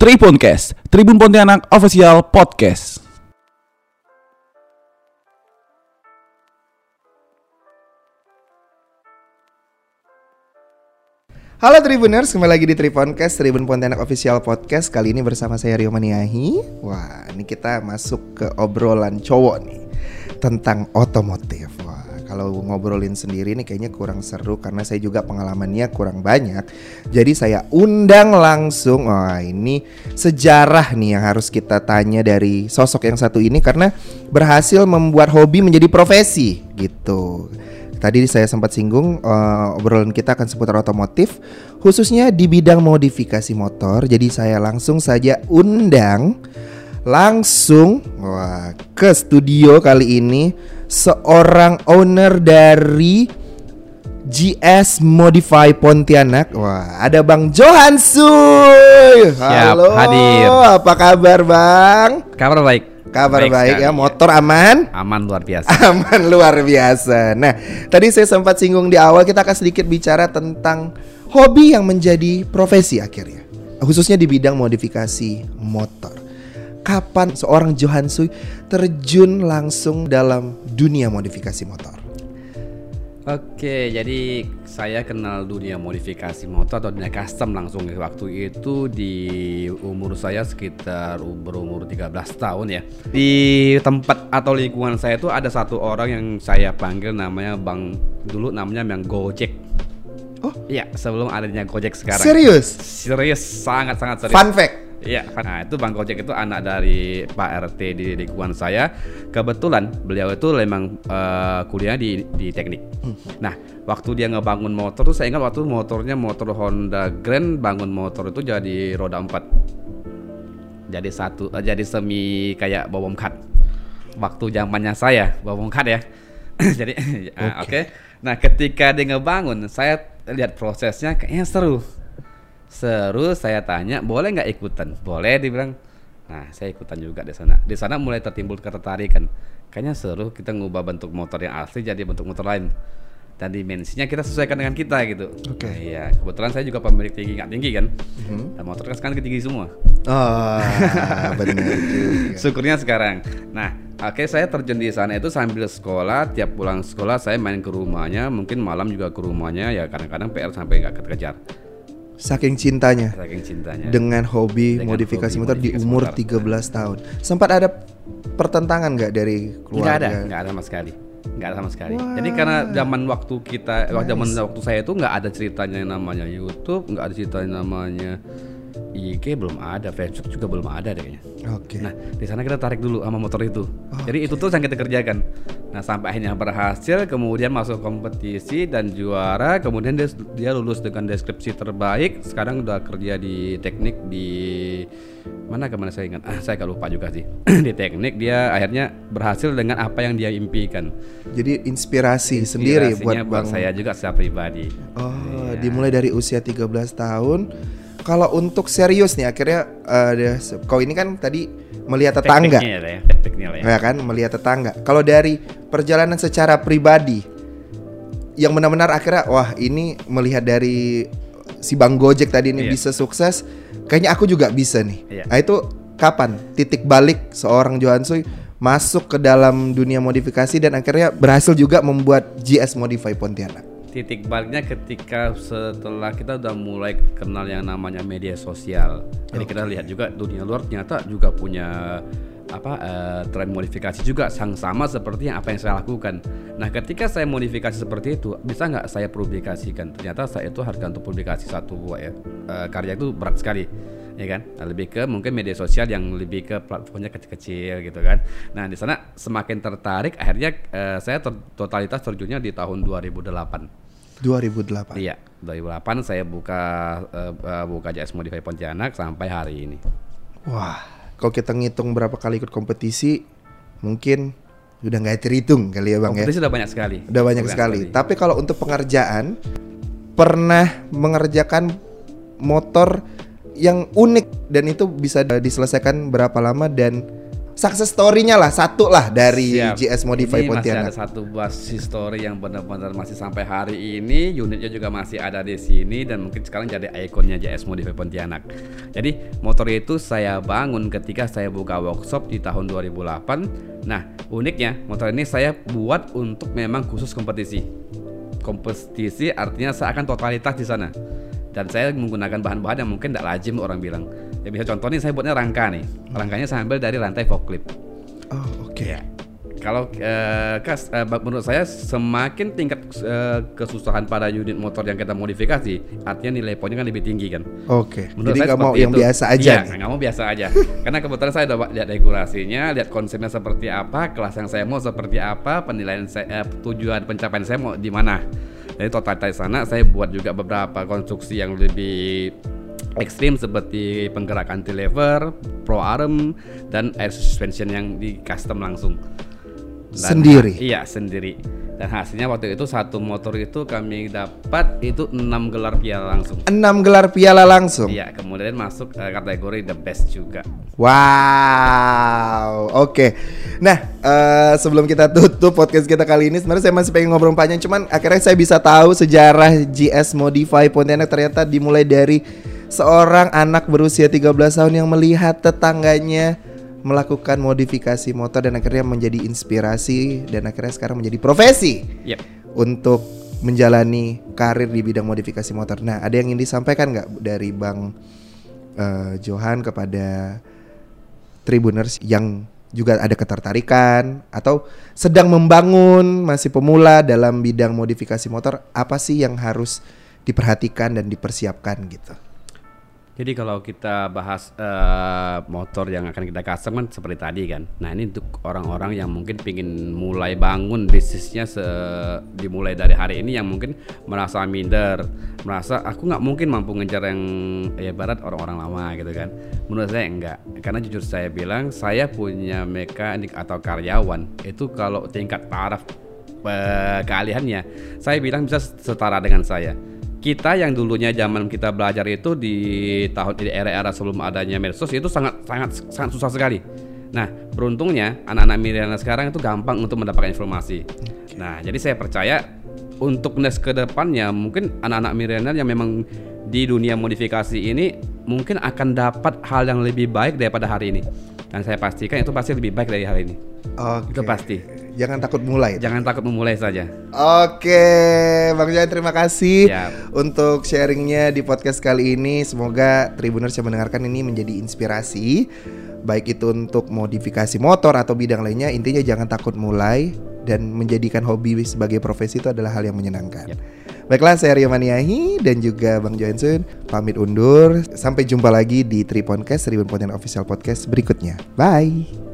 Tribuncast, Tribun Pontianak Official Podcast. Halo Tribuners, kembali lagi di Triponcast, Tribun Pontianak Official Podcast. Kali ini bersama saya Rio Maniahi. Wah, ini kita masuk ke obrolan cowok nih Tentang otomotif kalau ngobrolin sendiri nih kayaknya kurang seru Karena saya juga pengalamannya kurang banyak Jadi saya undang langsung Wah, ini sejarah nih yang harus kita tanya dari sosok yang satu ini Karena berhasil membuat hobi menjadi profesi gitu Tadi saya sempat singgung uh, obrolan kita akan seputar otomotif khususnya di bidang modifikasi motor. Jadi saya langsung saja undang langsung wah, ke studio kali ini seorang owner dari GS Modify Pontianak. Wah, ada Bang Johan Suy. Halo. hadir. Apa kabar, Bang? Kabar baik. Kabar baik, sekali, ya, motor aman? Aman luar biasa. Aman luar biasa. Nah, tadi saya sempat singgung di awal kita akan sedikit bicara tentang hobi yang menjadi profesi akhirnya. Khususnya di bidang modifikasi motor. Kapan seorang Johan Sui terjun langsung dalam dunia modifikasi motor? Oke, jadi saya kenal dunia modifikasi motor atau dunia custom langsung ya. waktu itu di umur saya sekitar berumur 13 tahun ya. Di tempat atau lingkungan saya itu ada satu orang yang saya panggil namanya Bang dulu namanya Bang Gojek. Oh, Iya, sebelum adanya Gojek sekarang. serius? Serius, sangat sangat serius. Fun fact. Iya, nah itu Bang Gojek itu anak dari Pak RT di lingkungan saya. Kebetulan beliau itu memang eh, kuliah di di teknik. Nah, waktu dia ngebangun motor tuh saya ingat waktu motornya motor Honda Grand bangun motor itu jadi roda 4. Jadi satu eh, jadi semi kayak bawang cut. Waktu zamannya saya bawang cut ya. jadi ah, oke. Nah, ketika dia ngebangun, saya lihat prosesnya kayaknya seru seru saya tanya boleh nggak ikutan? Boleh dibilang. Nah saya ikutan juga di sana. Di sana mulai tertimbul ketertarikan. Kayaknya seru kita ngubah bentuk motor yang asli jadi bentuk motor lain. Dan dimensinya kita sesuaikan dengan kita gitu. Oke. Nah, iya kebetulan saya juga pemilik tinggi nggak tinggi kan? Dan motor kan sekarang tinggi semua. Oh, benar syukurnya sekarang. Nah oke saya terjun di sana itu sambil sekolah. Tiap pulang sekolah saya main ke rumahnya. Mungkin malam juga ke rumahnya. Ya kadang-kadang PR sampai nggak kekejar Saking cintanya saking cintanya dengan hobi Dengan modifikasi hobi motor di modifikasi umur motor. 13 tahun. Sempat ada pertentangan nggak dari Nggak keluarga? ada, nggak ada sama sekali, nggak ada sama sekali. Jadi karena zaman waktu kita, waktu zaman waktu saya itu nggak ada ceritanya yang namanya YouTube, nggak ada ceritanya namanya IG belum ada, Facebook juga belum ada deh kayaknya. Oke. Nah di sana kita tarik dulu sama motor itu. Jadi itu tuh yang kita kerjakan. Nah sampai akhirnya berhasil, kemudian masuk kompetisi dan juara, kemudian dia dia lulus dengan deskripsi terbaik. Sekarang udah kerja di teknik di mana ke mana saya ingat, ah saya gak lupa juga sih. di teknik dia akhirnya berhasil dengan apa yang dia impikan. Jadi inspirasi sendiri buat Inspirasinya Bang. saya juga secara pribadi. Oh, dimulai dari usia 13 tahun. Kalau untuk serius nih akhirnya ada kau ini kan tadi melihat tetangga. Tekniknya ya, tekniknya ya. Ya kan, melihat tetangga. Kalau dari perjalanan secara pribadi yang benar-benar akhirnya wah ini melihat dari si Bang Gojek tadi ini Iya. bisa sukses, kayaknya aku juga bisa nih. Iya. Nah, itu kapan titik balik seorang Johan Sui masuk ke dalam dunia modifikasi dan akhirnya berhasil juga membuat GS Modify Pontianak. Titik baliknya ketika setelah kita udah mulai kenal yang namanya media sosial. Jadi kita lihat juga dunia luar ternyata juga punya apa eh, tren modifikasi juga sang sama seperti yang apa yang saya lakukan. Nah, ketika saya modifikasi seperti itu, bisa nggak saya publikasikan? Ternyata saya itu harga untuk publikasi satu ya, eh, karya itu berat sekali. Ya kan, Nah, lebih ke mungkin media sosial yang lebih ke platformnya kecil-kecil gitu kan. Nah di sana semakin tertarik, akhirnya eh, saya ter- totalitas terjunnya di tahun 2008. 2008. Iya, 2008 saya buka eh, eh, buka JS Modify Pontianak sampai hari ini. Wah, kalau kita ngitung berapa kali ikut kompetisi, mungkin udah nggak terhitung kali ya bang ya. Kompetisi sudah banyak sekali. Udah banyak sekali. Tapi kalau untuk pengerjaan, pernah mengerjakan motor yang unik dan itu bisa diselesaikan berapa lama dan success story-nya lah satu lah dari Siap. GS Modify ini masih ada Pontianak. satu buah history yang benar-benar masih sampai hari ini unitnya juga masih ada di sini dan mungkin sekarang jadi ikonnya JS Modify Pontianak. Jadi motor itu saya bangun ketika saya buka workshop di tahun 2008. Nah uniknya motor ini saya buat untuk memang khusus kompetisi. Kompetisi artinya saya akan totalitas di sana dan saya menggunakan bahan-bahan yang mungkin tidak lazim orang bilang. Ya bisa contoh nih saya buatnya rangka nih. Rangkanya saya ambil dari rantai forklift. Oh, oke. Ya. Kalau eh, kas, eh, menurut saya semakin tingkat eh, kesusahan pada unit motor yang kita modifikasi, artinya nilai poinnya kan lebih tinggi kan. Oke. Menurut Jadi saya nggak mau yang itu. biasa aja Iya, nggak mau biasa aja. Karena kebetulan saya udah lihat regulasinya, lihat konsepnya seperti apa, kelas yang saya mau seperti apa, penilaian saya, eh, tujuan pencapaian saya mau di mana. Jadi total di sana saya buat juga beberapa konstruksi yang lebih ekstrim seperti penggerak anti lever, pro arm, dan air suspension yang di custom langsung. Dan- Sendiri? Iya sendiri. Dan hasilnya waktu itu satu motor itu kami dapat itu 6 gelar piala langsung. Enam gelar piala langsung. Iya, kemudian masuk eh, kategori the best juga. Wow, oke. Nah, eh, sebelum kita tutup podcast kita kali ini, sebenarnya saya masih pengen ngobrol panjang, cuman akhirnya saya bisa tahu sejarah GS Modify Pontianak ternyata dimulai dari seorang anak berusia 13 tahun yang melihat tetangganya melakukan modifikasi motor dan akhirnya menjadi inspirasi dan akhirnya sekarang menjadi profesi Yep. untuk menjalani karir di bidang modifikasi motor. Nah, ada yang ingin disampaikan nggak dari Bang eh, Johan kepada Tribuners yang juga ada ketertarikan atau sedang membangun masih pemula dalam bidang modifikasi motor, apa sih yang harus diperhatikan dan dipersiapkan gitu? Jadi kalau kita bahas eh, motor yang akan kita custom kan seperti tadi kan. Nah ini untuk orang-orang yang mungkin ingin mulai bangun bisnisnya se dimulai dari hari ini yang mungkin merasa minder, merasa aku nggak mungkin mampu ngejar yang ya barat orang-orang lama gitu kan. Menurut saya enggak, karena jujur saya bilang saya punya mekanik atau karyawan itu kalau tingkat taraf eh, keahliannya, saya bilang bisa setara dengan saya kita yang dulunya zaman kita belajar itu di tahun di era-era sebelum adanya medsos itu sangat sangat sangat susah sekali. Nah, beruntungnya anak-anak milenial sekarang itu gampang untuk mendapatkan informasi. Nah, jadi saya percaya untuk next ke depannya mungkin anak-anak milenial yang memang di dunia modifikasi ini mungkin akan dapat hal yang lebih baik daripada hari ini. Dan saya pastikan itu pasti lebih baik dari hari ini. Oke. Itu pasti. Jangan takut mulai. Jangan takut memulai saja. Oke, Bang Johan terima kasih Siap. untuk sharingnya di podcast kali ini. Semoga Tribuners yang mendengarkan ini menjadi inspirasi, baik itu untuk modifikasi motor atau bidang lainnya. Intinya jangan takut mulai dan menjadikan hobi sebagai profesi itu adalah hal yang menyenangkan. Yap. Baiklah, saya Rio Maniahi dan juga Bang Johansun pamit undur. Sampai jumpa lagi di Triponcast, Tribun Official Podcast berikutnya. Bye.